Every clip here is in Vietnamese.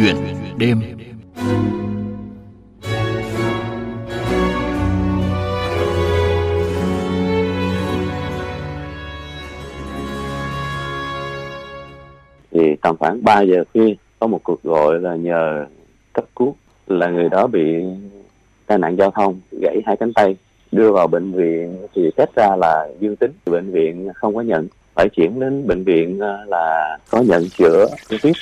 chuyện đêm. Thì tầm khoảng 3 giờ khuya, có một cuộc gọi là nhờ cấp cứu, là người đó bị tai nạn giao thông gãy hai cánh tay, đưa vào bệnh viện thì test ra là dương tính. Bệnh viện không có nhận phải chuyển đến bệnh viện ờ, là có nhận chữa covid.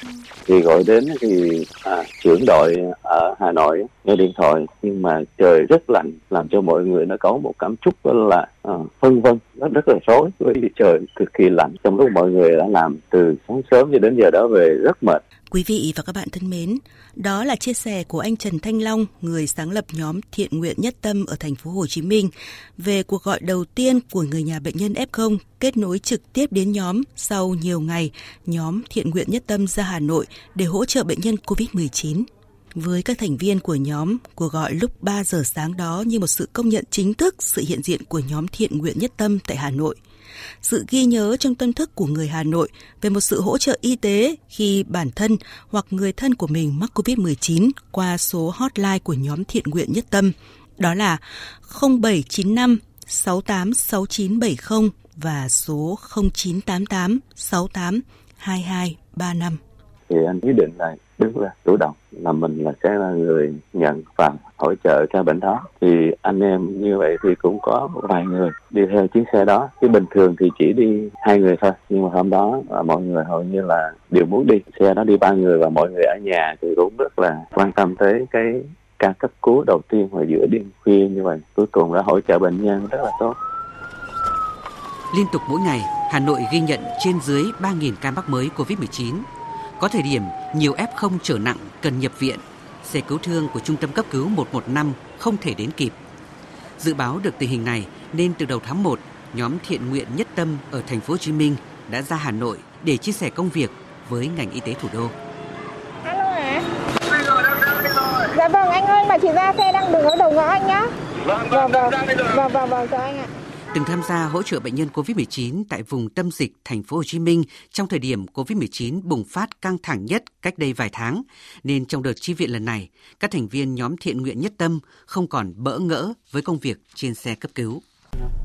Thì gọi đến thì à, trưởng đội ở Hà Nội nghe điện thoại nhưng mà trời rất lạnh làm cho mọi người nó có một cảm xúc đó là à, phân vân nó rất là rối bởi vì trời cực kỳ lạnh. Trong lúc mọi người đã làm từ sáng sớm cho đến giờ đó về rất mệt. Quý vị và các bạn thân mến, đó là chia sẻ của anh Trần Thanh Long, người sáng lập nhóm Thiện nguyện Nhất Tâm ở thành phố Hồ Chí Minh về cuộc gọi đầu tiên của người nhà bệnh nhân F0 kết nối trực tiếp đến nhóm sau nhiều ngày nhóm Thiện nguyện Nhất Tâm ra Hà Nội để hỗ trợ bệnh nhân COVID-19. Với các thành viên của nhóm, cuộc gọi lúc 3 giờ sáng đó như một sự công nhận chính thức sự hiện diện của nhóm Thiện nguyện Nhất Tâm tại Hà Nội – sự ghi nhớ trong tâm thức của người Hà Nội về một sự hỗ trợ y tế khi bản thân hoặc người thân của mình mắc COVID-19 qua số hotline của nhóm thiện nguyện nhất tâm. Đó là 0795 686970 và số 0988 68 2235. Thì anh quyết định là đứng ra chủ động là mình là sẽ là người nhận và hỗ trợ cho bệnh đó. Thì anh em như vậy thì cũng có vài người đi theo chiếc xe đó. Chứ bình thường thì chỉ đi hai người thôi. Nhưng mà hôm đó là mọi người hầu như là đều muốn đi. Xe đó đi ba người và mọi người ở nhà thì cũng rất là quan tâm tới cái ca cấp cứu đầu tiên vào giữa đêm khuya như vậy. Cuối cùng đã hỗ trợ bệnh nhân rất là tốt. Liên tục mỗi ngày, Hà Nội ghi nhận trên dưới 3.000 ca mắc mới COVID-19 có thời điểm nhiều F0 trở nặng cần nhập viện, xe cứu thương của Trung tâm cấp cứu 115 không thể đến kịp. Dự báo được tình hình này nên từ đầu tháng 1, nhóm thiện nguyện Nhất Tâm ở thành phố Hồ Chí Minh đã ra Hà Nội để chia sẻ công việc với ngành y tế thủ đô. Alo ạ. Dạ vâng anh ơi, mà chị ra xe đang đứng ở đầu ngõ anh nhá. Vâng, vâng, vâng, vâng, vâng, vâng, chào anh ạ từng tham gia hỗ trợ bệnh nhân COVID-19 tại vùng tâm dịch thành phố Hồ Chí Minh trong thời điểm COVID-19 bùng phát căng thẳng nhất cách đây vài tháng, nên trong đợt chi viện lần này, các thành viên nhóm thiện nguyện nhất tâm không còn bỡ ngỡ với công việc trên xe cấp cứu.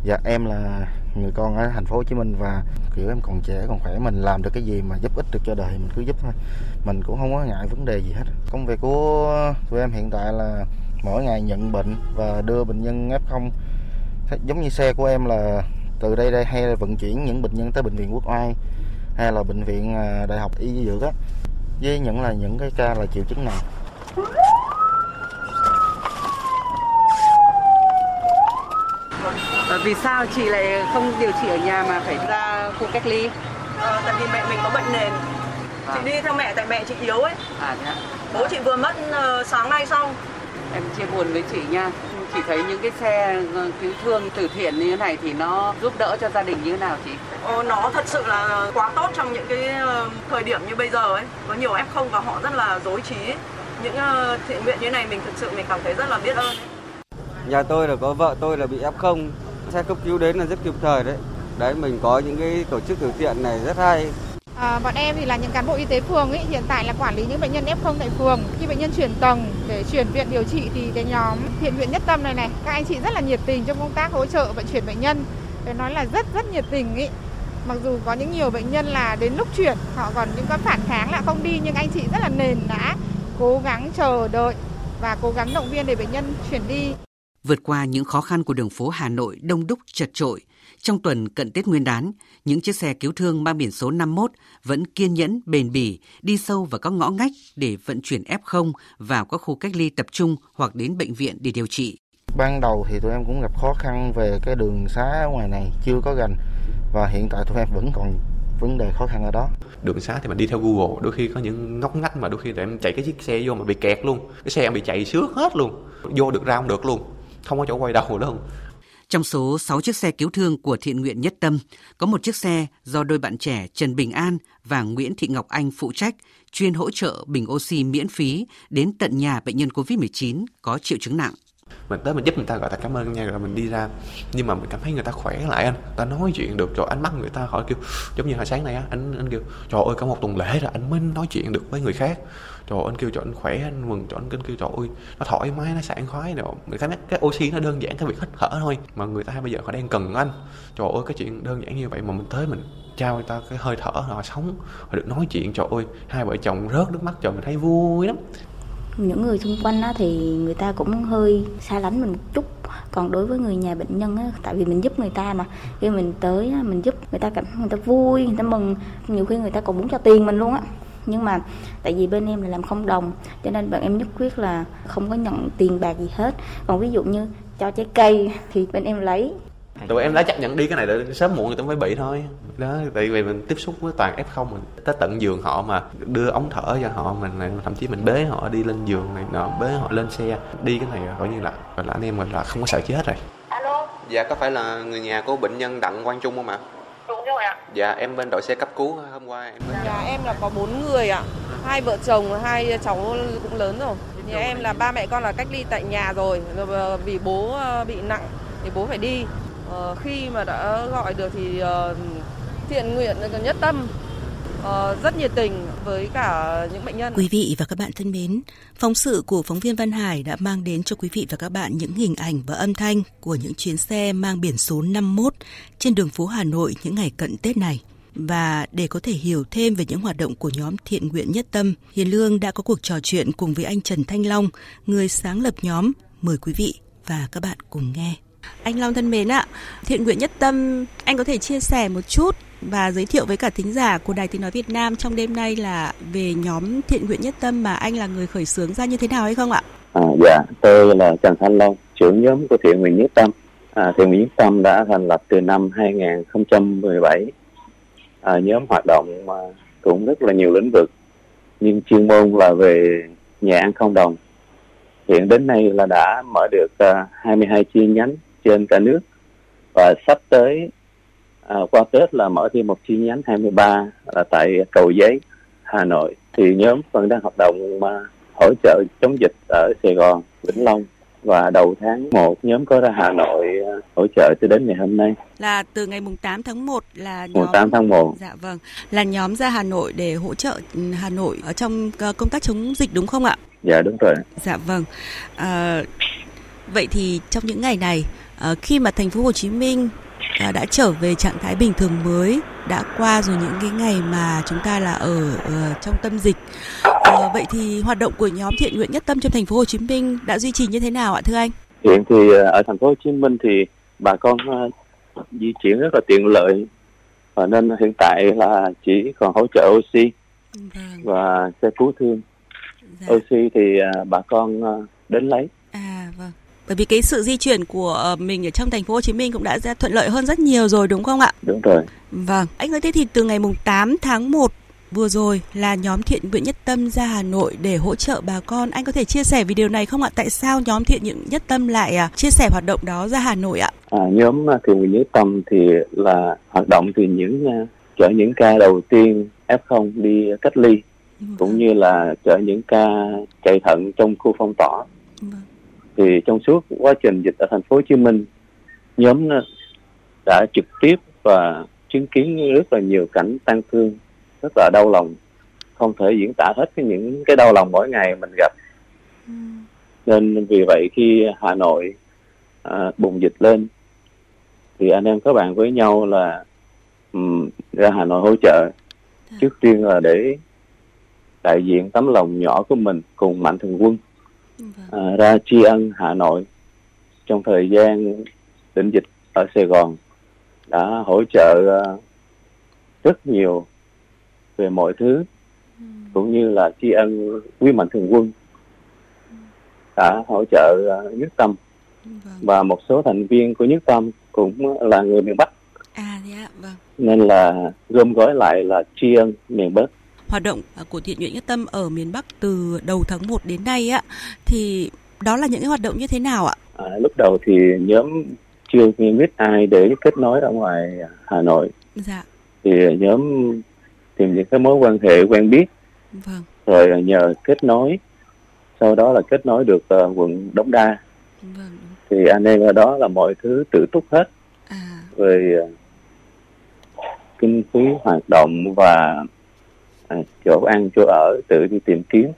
Dạ em là người con ở thành phố Hồ Chí Minh và kiểu em còn trẻ còn khỏe mình làm được cái gì mà giúp ích được cho đời mình cứ giúp thôi. Mình cũng không có ngại vấn đề gì hết. Công việc của tụi em hiện tại là mỗi ngày nhận bệnh và đưa bệnh nhân F0 giống như xe của em là từ đây đây hay là vận chuyển những bệnh nhân tới bệnh viện quốc oai hay là bệnh viện à, đại học y dược á. Với những là những cái ca là triệu chứng nặng. À, vì sao chị lại không điều trị ở nhà mà phải ra khu cách ly? À, tại vì mẹ mình có bệnh nền. À. chị đi theo mẹ tại mẹ chị yếu ấy. À thế bố chị vừa mất uh, sáng nay xong. Em chia buồn với chị nha chị thấy những cái xe ờ, cứu thương từ thiện như thế này thì nó giúp đỡ cho gia đình như thế nào chị? Ồ, nó thật sự là quá tốt trong những cái ờ, thời điểm như bây giờ ấy. Có nhiều F0 và họ rất là dối trí. Những ờ, thiện nguyện như thế này mình thực sự mình cảm thấy rất là biết ơn. Nhà tôi là có vợ tôi là bị F0, xe cấp cứu đến là rất kịp thời đấy. Đấy mình có những cái tổ chức từ thiện này rất hay. À, bọn em thì là những cán bộ y tế phường ấy, hiện tại là quản lý những bệnh nhân F0 tại phường. Khi bệnh nhân chuyển tầng để chuyển viện điều trị thì cái nhóm thiện nguyện nhất tâm này này, các anh chị rất là nhiệt tình trong công tác hỗ trợ vận chuyển bệnh nhân. Phải nói là rất rất nhiệt tình ý. Mặc dù có những nhiều bệnh nhân là đến lúc chuyển họ còn những cái phản kháng là không đi nhưng anh chị rất là nền đã cố gắng chờ đợi và cố gắng động viên để bệnh nhân chuyển đi. Vượt qua những khó khăn của đường phố Hà Nội đông đúc chật trội, trong tuần cận Tết Nguyên đán, những chiếc xe cứu thương mang biển số 51 vẫn kiên nhẫn, bền bỉ, đi sâu vào các ngõ ngách để vận chuyển F0 vào các khu cách ly tập trung hoặc đến bệnh viện để điều trị. Ban đầu thì tụi em cũng gặp khó khăn về cái đường xá ở ngoài này chưa có gần và hiện tại tụi em vẫn còn vấn đề khó khăn ở đó. Đường xá thì mình đi theo Google đôi khi có những ngóc ngách mà đôi khi tụi em chạy cái chiếc xe vô mà bị kẹt luôn. Cái xe em bị chạy xước hết luôn vô được ra không được luôn không có chỗ quay đầu luôn trong số 6 chiếc xe cứu thương của thiện nguyện Nhất Tâm, có một chiếc xe do đôi bạn trẻ Trần Bình An và Nguyễn Thị Ngọc Anh phụ trách, chuyên hỗ trợ bình oxy miễn phí đến tận nhà bệnh nhân COVID-19 có triệu chứng nặng. Mình tới mình giúp người ta gọi là cảm ơn nha rồi mình đi ra. Nhưng mà mình cảm thấy người ta khỏe lại anh ta nói chuyện được rồi ánh mắt người ta hỏi kêu giống như hồi sáng này á anh anh kêu trời ơi cả một tuần lễ rồi anh mới nói chuyện được với người khác trời anh kêu cho anh khỏe anh mừng cho anh kêu cho ơi nó thoải mái nó sảng khoái rồi cái cái oxy nó đơn giản cái việc hít thở thôi mà người ta bây giờ họ đang cần anh. Trời ơi cái chuyện đơn giản như vậy mà mình tới mình trao người ta cái hơi thở họ sống họ được nói chuyện trời ơi hai vợ chồng rớt nước mắt trời mình thấy vui lắm. Những người xung quanh á, thì người ta cũng hơi xa lánh mình một chút. Còn đối với người nhà bệnh nhân á, tại vì mình giúp người ta mà. Khi mình tới á, mình giúp người ta cảm người ta vui người ta mừng. Nhiều khi người ta còn muốn cho tiền mình luôn á nhưng mà tại vì bên em là làm không đồng cho nên bạn em nhất quyết là không có nhận tiền bạc gì hết. Còn ví dụ như cho trái cây thì bên em lấy. Tụi em đã chấp nhận đi cái này để sớm muộn người ta phải bị thôi. Đó tại vì mình tiếp xúc với toàn f không mình tới tận giường họ mà đưa ống thở cho họ mình thậm chí mình bế họ đi lên giường này nọ bế họ lên xe. Đi cái này coi như là gọi là anh em mình là không có sợ chết rồi. Alo. Dạ có phải là người nhà của bệnh nhân đặng quang trung không ạ đúng rồi ạ. Dạ em bên đội xe cấp cứu hôm qua em bên... nhà em là có bốn người ạ. Hai vợ chồng hai cháu cũng lớn rồi. Nhà em là ba mẹ con là cách ly tại nhà rồi. Vì bố ờ, bị nặng thì bố phải đi. Ờ, khi mà đã gọi được thì thiện nguyện nhất tâm rất nhiệt tình với cả những bệnh nhân. Quý vị và các bạn thân mến, phóng sự của phóng viên Văn Hải đã mang đến cho quý vị và các bạn những hình ảnh và âm thanh của những chuyến xe mang biển số 51 trên đường phố Hà Nội những ngày cận Tết này. Và để có thể hiểu thêm về những hoạt động của nhóm thiện nguyện nhất tâm, Hiền Lương đã có cuộc trò chuyện cùng với anh Trần Thanh Long, người sáng lập nhóm. Mời quý vị và các bạn cùng nghe. Anh Long thân mến ạ, thiện nguyện nhất tâm, anh có thể chia sẻ một chút và giới thiệu với cả thính giả của Đài Tiếng Nói Việt Nam trong đêm nay là về nhóm thiện nguyện nhất tâm mà anh là người khởi xướng ra như thế nào hay không ạ? À, dạ, tôi là Trần Thanh Long, trưởng nhóm của thiện nguyện nhất tâm. À, thiện nguyện nhất tâm đã thành lập từ năm 2017. À, nhóm hoạt động mà cũng rất là nhiều lĩnh vực, nhưng chuyên môn là về nhà ăn không đồng. Hiện đến nay là đã mở được à, uh, 22 chi nhánh trên cả nước và sắp tới à, qua Tết là mở thêm một chi nhánh 23 là tại Cầu Giấy, Hà Nội. Thì nhóm vẫn đang hoạt động mà hỗ trợ chống dịch ở Sài Gòn, Vĩnh Long và đầu tháng 1 nhóm có ra Hà Nội à, hỗ trợ cho đến ngày hôm nay. Là từ ngày mùng 8 tháng 1 là nhóm 8 tháng 1. Dạ vâng, là nhóm ra Hà Nội để hỗ trợ Hà Nội ở trong ờ, công tác chống dịch đúng không ạ? Dạ đúng rồi. Dạ vâng. À, vậy thì trong những ngày này à, khi mà thành phố Hồ Chí Minh à, đã trở về trạng thái bình thường mới đã qua rồi những cái ngày mà chúng ta là ở uh, trong tâm dịch. À, vậy thì hoạt động của nhóm thiện nguyện nhất tâm trong thành phố Hồ Chí Minh đã duy trì như thế nào ạ thưa anh? Hiện thì ở thành phố Hồ Chí Minh thì bà con uh, di chuyển rất là tiện lợi. Và nên hiện tại là chỉ còn hỗ trợ oxy vâng. và xe cứu thương. Dạ. oxy thì uh, bà con uh, đến lấy. vâng bởi vì cái sự di chuyển của ờ, mình ở trong thành phố Hồ Chí Minh cũng đã ra thuận lợi hơn rất nhiều rồi đúng không ạ? Đúng rồi. Vâng, anh ơi thế thì từ ngày mùng 8 tháng 1 vừa rồi là nhóm thiện nguyện nhất tâm ra Hà Nội để hỗ trợ bà con. Anh có thể chia sẻ về điều này không ạ? Tại sao nhóm thiện nguyện nhất tâm lại à, chia sẻ hoạt động đó ra Hà Nội ạ? À, nhóm à, thiện nguyện nhất tâm thì là hoạt động từ những uh, chở những ca đầu tiên F0 đi cách ly vâng. cũng như là chở những ca chạy thận trong khu phong tỏa. Vâng thì trong suốt quá trình dịch ở thành phố Hồ Chí Minh nhóm đã trực tiếp và chứng kiến rất là nhiều cảnh tăng thương rất là đau lòng không thể diễn tả hết cái những cái đau lòng mỗi ngày mình gặp ừ. nên vì vậy khi Hà Nội à, bùng dịch lên thì anh em các bạn với nhau là um, ra Hà Nội hỗ trợ à. trước tiên là để đại diện tấm lòng nhỏ của mình cùng mạnh thường quân à, ra tri ân Hà Nội trong thời gian đỉnh dịch ở Sài Gòn đã hỗ trợ uh, rất nhiều về mọi thứ ừ. cũng như là tri ân quý mạnh thường quân đã hỗ trợ uh, nhất tâm vâng. và một số thành viên của nhất tâm cũng là người miền Bắc à, yeah, vâng. nên là gom gói lại là tri ân miền Bắc hoạt động à, của thiện nguyện nhất tâm ở miền Bắc từ đầu tháng 1 đến nay á thì đó là những cái hoạt động như thế nào ạ? À, lúc đầu thì nhóm chưa biết ai để kết nối ở ngoài Hà Nội. Dạ. Thì nhóm tìm những cái mối quan hệ quen biết. Vâng. Rồi nhờ kết nối. Sau đó là kết nối được uh, quận Đống Đa. Vâng. Thì anh em ở đó là mọi thứ tự túc hết. À. Về uh, kinh phí hoạt động và à, chỗ ăn chỗ ở tự đi tìm kiếm.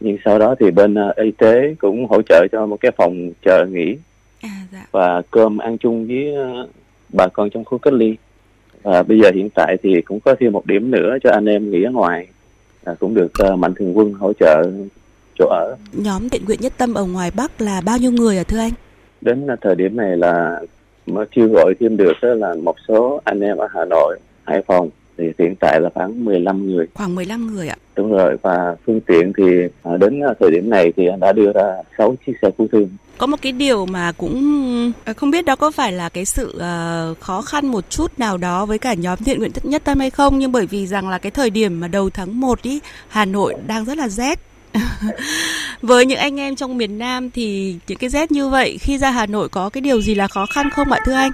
Nhưng sau đó thì bên uh, y tế cũng hỗ trợ cho một cái phòng chờ nghỉ. À dạ. và cơm ăn chung với uh, bà con trong khu cách ly. Và bây giờ hiện tại thì cũng có thêm một điểm nữa cho anh em nghỉ ở ngoài. À, cũng được uh, mạnh thường quân hỗ trợ chỗ ở. Nhóm thiện nguyện nhất tâm ở ngoài Bắc là bao nhiêu người à thưa anh? đến thời điểm này là mới kêu gọi thêm được là một số anh em ở Hà Nội, Hải Phòng thì hiện tại là khoảng 15 người Khoảng 15 người ạ. đúng rồi và phương tiện thì à, đến à, thời điểm này thì anh đã đưa ra 6 chiếc xe cứu thương Có một cái điều mà cũng ờ, không biết đó có phải là cái sự khó khăn một chút nào đó với cả nhóm thiện nguyện nhất tâm hay không nhưng bởi vì rằng là cái thời điểm mà đầu tháng 1 ý Hà Nội đang rất là rét. với những anh em trong miền Nam thì những cái rét như vậy khi ra Hà Nội có cái điều gì là khó khăn không ạ thưa anh?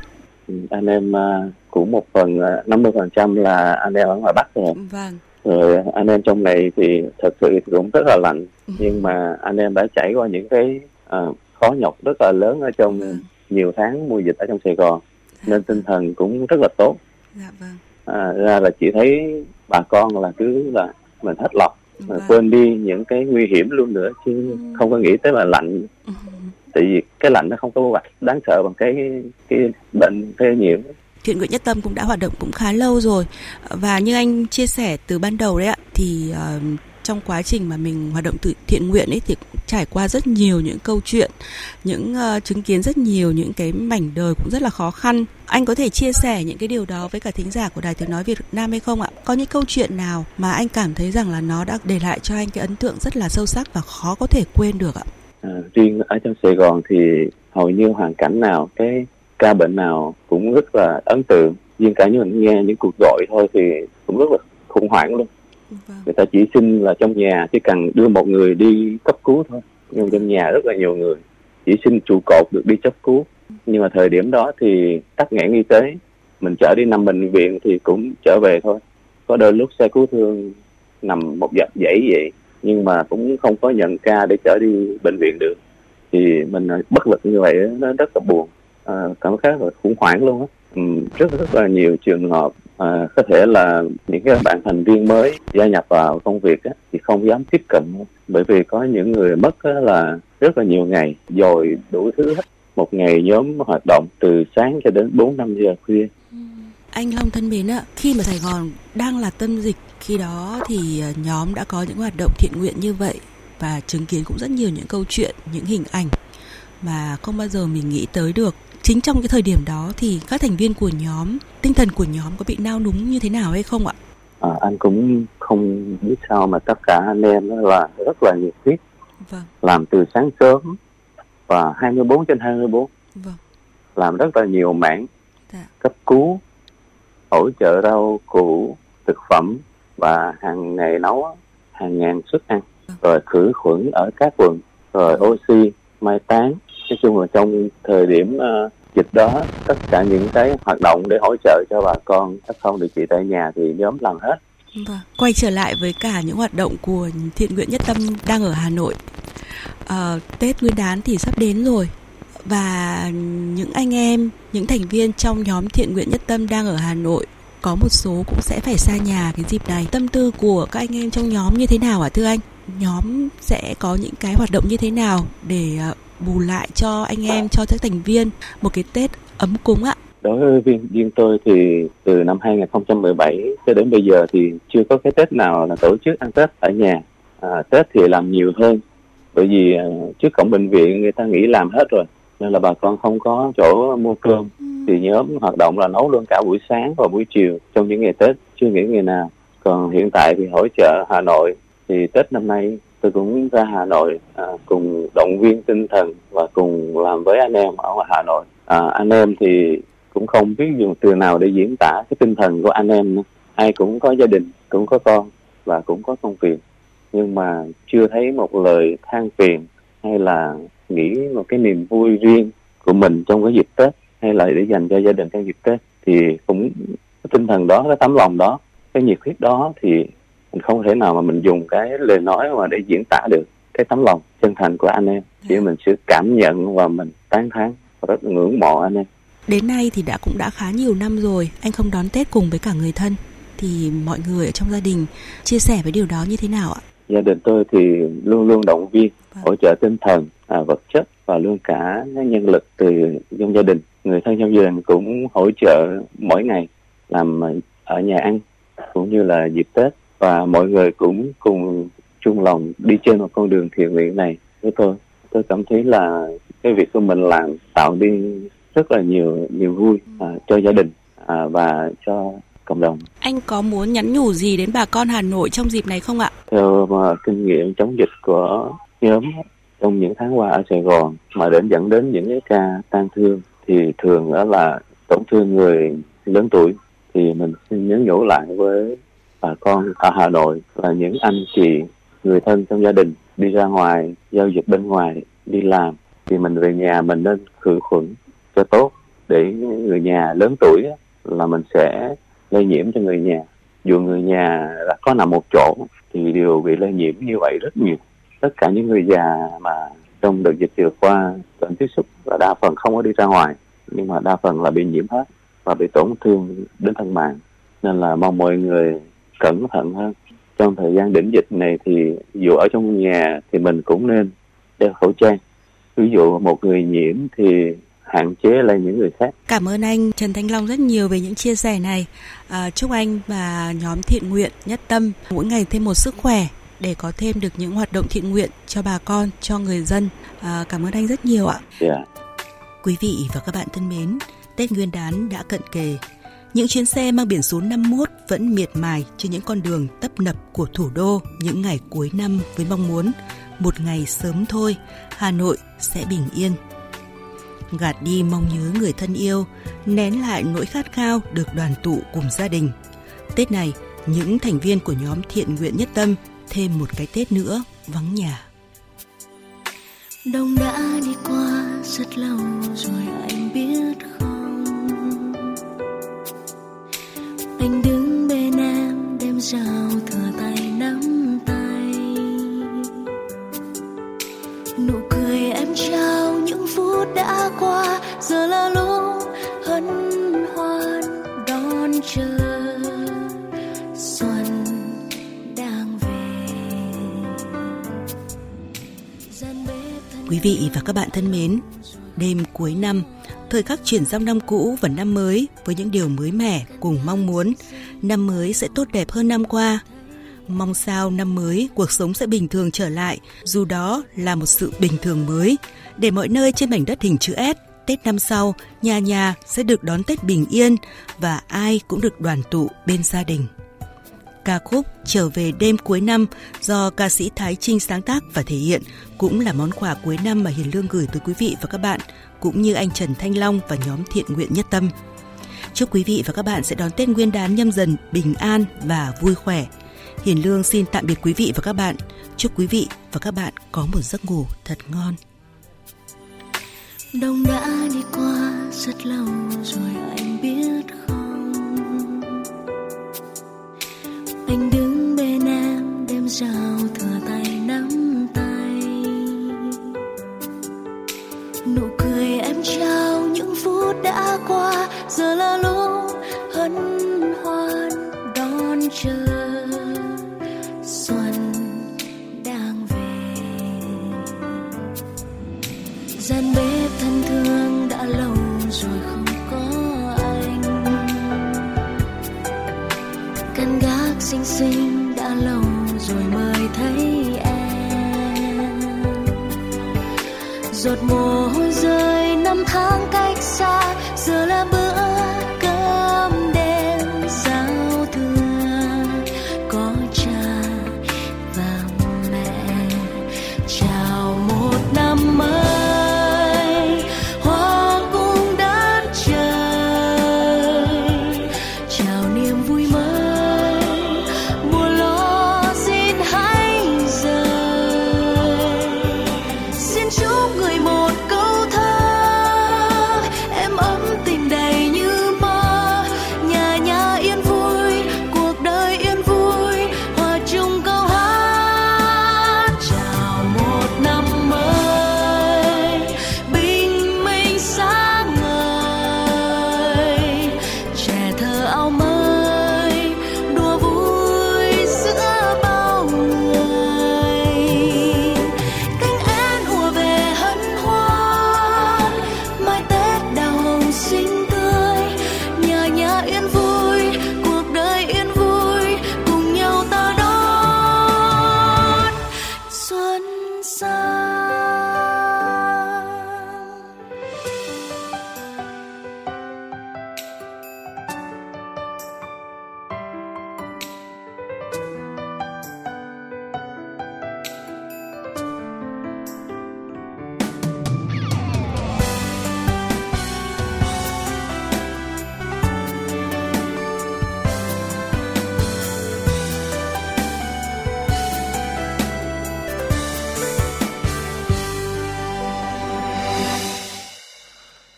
Anh em à, cũng một phần à, 50% là anh em ở ngoài Bắc rồi Vâng. rồi anh em trong này thì thật sự thì cũng rất là lạnh nhưng mà anh em đã trải qua những cái à, khó nhọc rất là lớn ở trong Vâng. nhiều tháng mùa dịch ở trong Sài Gòn nên tinh thần cũng rất là tốt Dạ vâng. à, ra là chỉ thấy bà con là cứ là mình hết mà Vâng. quên đi những cái nguy hiểm luôn nữa chứ không có nghĩ tới là lạnh tại vì cái lạnh nó không có đáng sợ bằng cái cái bệnh phê nhiễm Thiện nguyện nhất tâm cũng đã hoạt động cũng khá lâu rồi và như anh chia sẻ từ ban đầu đấy ạ thì uh, trong quá trình mà mình hoạt động tự thiện nguyện ấy thì cũng trải qua rất nhiều những câu chuyện, những uh, chứng kiến rất nhiều những cái mảnh đời cũng rất là khó khăn. Anh có thể chia sẻ những cái điều đó với cả thính giả của Đài Tiếng nói Việt Nam hay không ạ? Có những câu chuyện nào mà anh cảm thấy rằng là nó đã để lại cho anh cái ấn tượng rất là sâu sắc và khó có thể quên được ạ? à, riêng ở trong Sài Gòn thì hầu như hoàn cảnh nào cái ca bệnh nào cũng rất là ấn tượng. Riêng cả như mình nghe những cuộc gọi thôi thì cũng rất là khủng hoảng luôn. Vâng. người ta chỉ xin là trong nhà chỉ cần đưa một người đi cấp cứu thôi. Nhưng trong nhà rất là nhiều người chỉ xin trụ cột được đi cấp cứu. Nhưng mà thời điểm đó thì tắc nghẽn y tế. Mình chở đi nằm bệnh viện thì cũng trở về thôi. Có đôi lúc xe cứu thương nằm một dãy dãy vậy nhưng mà cũng không có nhận ca để chở đi bệnh viện được. Thì mình bất lực như vậy nó rất là buồn à, cảm giác là khủng hoảng luôn á. Ừ, rất rất là nhiều trường hợp à, có thể là những cái bạn thành viên mới gia nhập vào công việc á, thì không dám tiếp cận. Bởi vì có những người mất á, là rất là nhiều ngày rồi đủ thứ hết. Một ngày nhóm hoạt động từ sáng cho đến 4 năm giờ khuya. Ừ. Anh Long thân mến ạ, khi mà Sài Gòn đang là tâm dịch, khi đó thì ờ, nhóm đã có những hoạt động thiện nguyện như vậy và chứng kiến cũng rất nhiều những câu chuyện, những hình ảnh mà không bao giờ mình nghĩ tới được. Chính trong cái thời điểm đó thì các thành viên của nhóm, tinh thần của nhóm có bị nao núng như thế nào hay không ạ? à, anh cũng không biết sao mà tất cả anh em là rất là nhiệt huyết. Vâng, làm từ sáng sớm và 24 trên 24 vâng, làm rất là nhiều mảng. Dạ. cấp cứu hỗ trợ rau củ thực phẩm và hàng ngày nấu hàng ngàn suất ăn. Rồi khử khuẩn ở các quận. Rồi oxy mai táng nói chung là trong thời điểm uh, dịch đó tất cả những cái hoạt động để hỗ trợ cho bà con f điều trị tại nhà thì nhóm làm hết vâng. Quay trở lại với cả những hoạt động của thiện nguyện nhất tâm đang ở Hà Nội. Ờ, Tết Nguyên đán thì sắp đến rồi và những anh em, những thành viên trong nhóm thiện nguyện nhất tâm đang ở Hà Nội có một số cũng sẽ phải xa nhà cái dịp này. Tâm tư của các anh em trong nhóm như thế nào ạ thưa anh? Nhóm sẽ có những cái hoạt động như thế nào để ờ, bù lại cho anh em, cho các thành viên một cái Tết ấm cúng ạ? đối với riêng, riêng tôi thì từ năm 2017 cho đến bây giờ thì chưa có cái Tết nào là tổ chức ăn Tết ở nhà. À, Tết thì làm nhiều hơn bởi vì à, trước cổng bệnh viện người ta nghỉ làm hết rồi nên là bà con không có chỗ mua cơm. Thì nhóm hoạt động là nấu luôn cả buổi sáng và buổi chiều trong những ngày Tết chưa nghỉ ngày nào. Còn hiện tại thì hỗ trợ Hà Nội thì Tết năm nay tôi cũng ra Hà Nội à, cùng động viên tinh thần và cùng làm với anh em ở ngoài Hà Nội. À, anh em thì cũng không biết dùng từ nào để diễn tả cái tinh thần của anh em nữa. ai cũng có gia đình cũng có con và cũng có công việc. Nhưng mà chưa thấy một lời than phiền hay là nghĩ một cái niềm vui riêng của mình trong cái dịp Tết hay là để dành cho gia đình trong dịp Tết. Thì cũng cái tinh thần đó cái tấm lòng đó cái nhiệt huyết đó thì mình không thể nào mà mình dùng cái lời nói mà để diễn tả được cái tấm lòng chân thành của anh em. Chỉ mình sẽ cảm nhận và mình tán thán và rất ngưỡng mộ anh em. Đến nay thì đã cũng đã khá nhiều năm rồi anh không đón Tết cùng với cả người thân. Thì mọi người ở trong gia đình chia sẻ với điều đó như thế nào ạ? gia đình tôi thì luôn luôn động viên hỗ trợ tinh thần à, vật chất và luôn cả nhân lực từ trong gia đình. Người thân trong gia đình cũng hỗ trợ mỗi ngày làm ở nhà ăn cũng như là dịp tết và mọi người cũng cùng chung lòng đi trên một con đường thiện nguyện này với tôi tôi cảm thấy là cái việc của mình làm tạo đi rất là nhiều nhiều vui à, cho gia đình à, và cho cộng đồng. Anh có muốn nhắn nhủ gì đến bà con Hà Nội trong dịp này không ạ? Theo mà kinh nghiệm chống dịch của nhóm trong những tháng qua ở Sài Gòn mà đến dẫn đến những cái ca tan thương thì thường đó là tổn thương người lớn tuổi thì mình xin nhớ nhủ lại với bà con ở Hà Nội và những anh chị, người thân trong gia đình đi ra ngoài, giao dịch bên ngoài, đi làm, thì mình về nhà mình nên khử khuẩn cho tốt để người nhà lớn tuổi là mình sẽ lây nhiễm cho người nhà. Dù người nhà đã có nằm một chỗ, thì đều bị lây nhiễm như vậy rất nhiều. Tất cả những người già mà trong đợt dịch vừa qua, vẫn tiếp xúc và đa phần không có đi ra ngoài, nhưng mà đa phần là bị nhiễm hết và bị tổn thương đến thân mạng. Nên là mong mọi người cẩn thận hơn trong thời gian đỉnh dịch này thì dù ở trong nhà thì mình cũng nên đeo khẩu trang ví dụ một người nhiễm thì hạn chế lây những người khác. Cảm ơn anh Trần Thanh Long rất nhiều về những chia sẻ này. À, chúc anh và nhóm thiện nguyện nhất tâm mỗi ngày thêm một sức khỏe để có thêm được những hoạt động thiện nguyện cho bà con, cho người dân. À, cảm ơn anh rất nhiều ạ. Yeah. Dạ. Quý vị và các bạn thân mến, Tết Nguyên đán đã cận kề. Những chuyến xe mang biển số 51 vẫn miệt mài trên những con đường tấp nập của thủ đô những ngày cuối năm với mong muốn một ngày sớm thôi, Hà Nội sẽ bình yên. Gạt đi mong nhớ người thân yêu, nén lại nỗi khát khao được đoàn tụ cùng gia đình. Tết này, những thành viên của nhóm thiện nguyện nhất tâm thêm một cái Tết nữa vắng nhà. Đông đã đi qua rất lâu rồi anh biết Anh đứng bên em đêm giao thừa tay nắm tay. Nụ cười em trao những phút đã qua Giờ là lúc hân hoan đón chờ. Xuân đang về. Quý vị và các bạn thân mến, đêm cuối năm, thời khắc chuyển giao năm cũ và năm mới với những điều mới mẻ cùng mong muốn năm mới sẽ tốt đẹp hơn năm qua. Mong sao năm mới cuộc sống sẽ bình thường trở lại, dù đó là một sự bình thường mới, để mọi nơi trên mảnh đất hình chữ S Tết năm sau, nhà nhà sẽ được đón Tết bình yên và ai cũng được đoàn tụ bên gia đình ca khúc Trở về đêm cuối năm do ca sĩ Thái Trinh sáng tác và thể hiện cũng là món quà cuối năm mà Hiền Lương gửi tới quý vị và các bạn, cũng như anh Trần Thanh Long và nhóm thiện nguyện nhất tâm. Chúc quý vị và các bạn sẽ đón Tết Nguyên đán nhâm dần bình an và vui khỏe. Hiền Lương xin tạm biệt quý vị và các bạn. Chúc quý vị và các bạn có một giấc ngủ thật ngon. Đông đã đi qua rất lâu rồi anh biết không anh đứng bên em đêm giao thừa.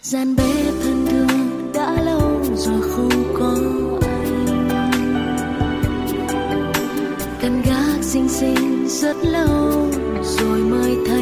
gian bếp thân thương đã lâu rồi không có anh. Căn gác xinh xinh rất lâu rồi mới thấy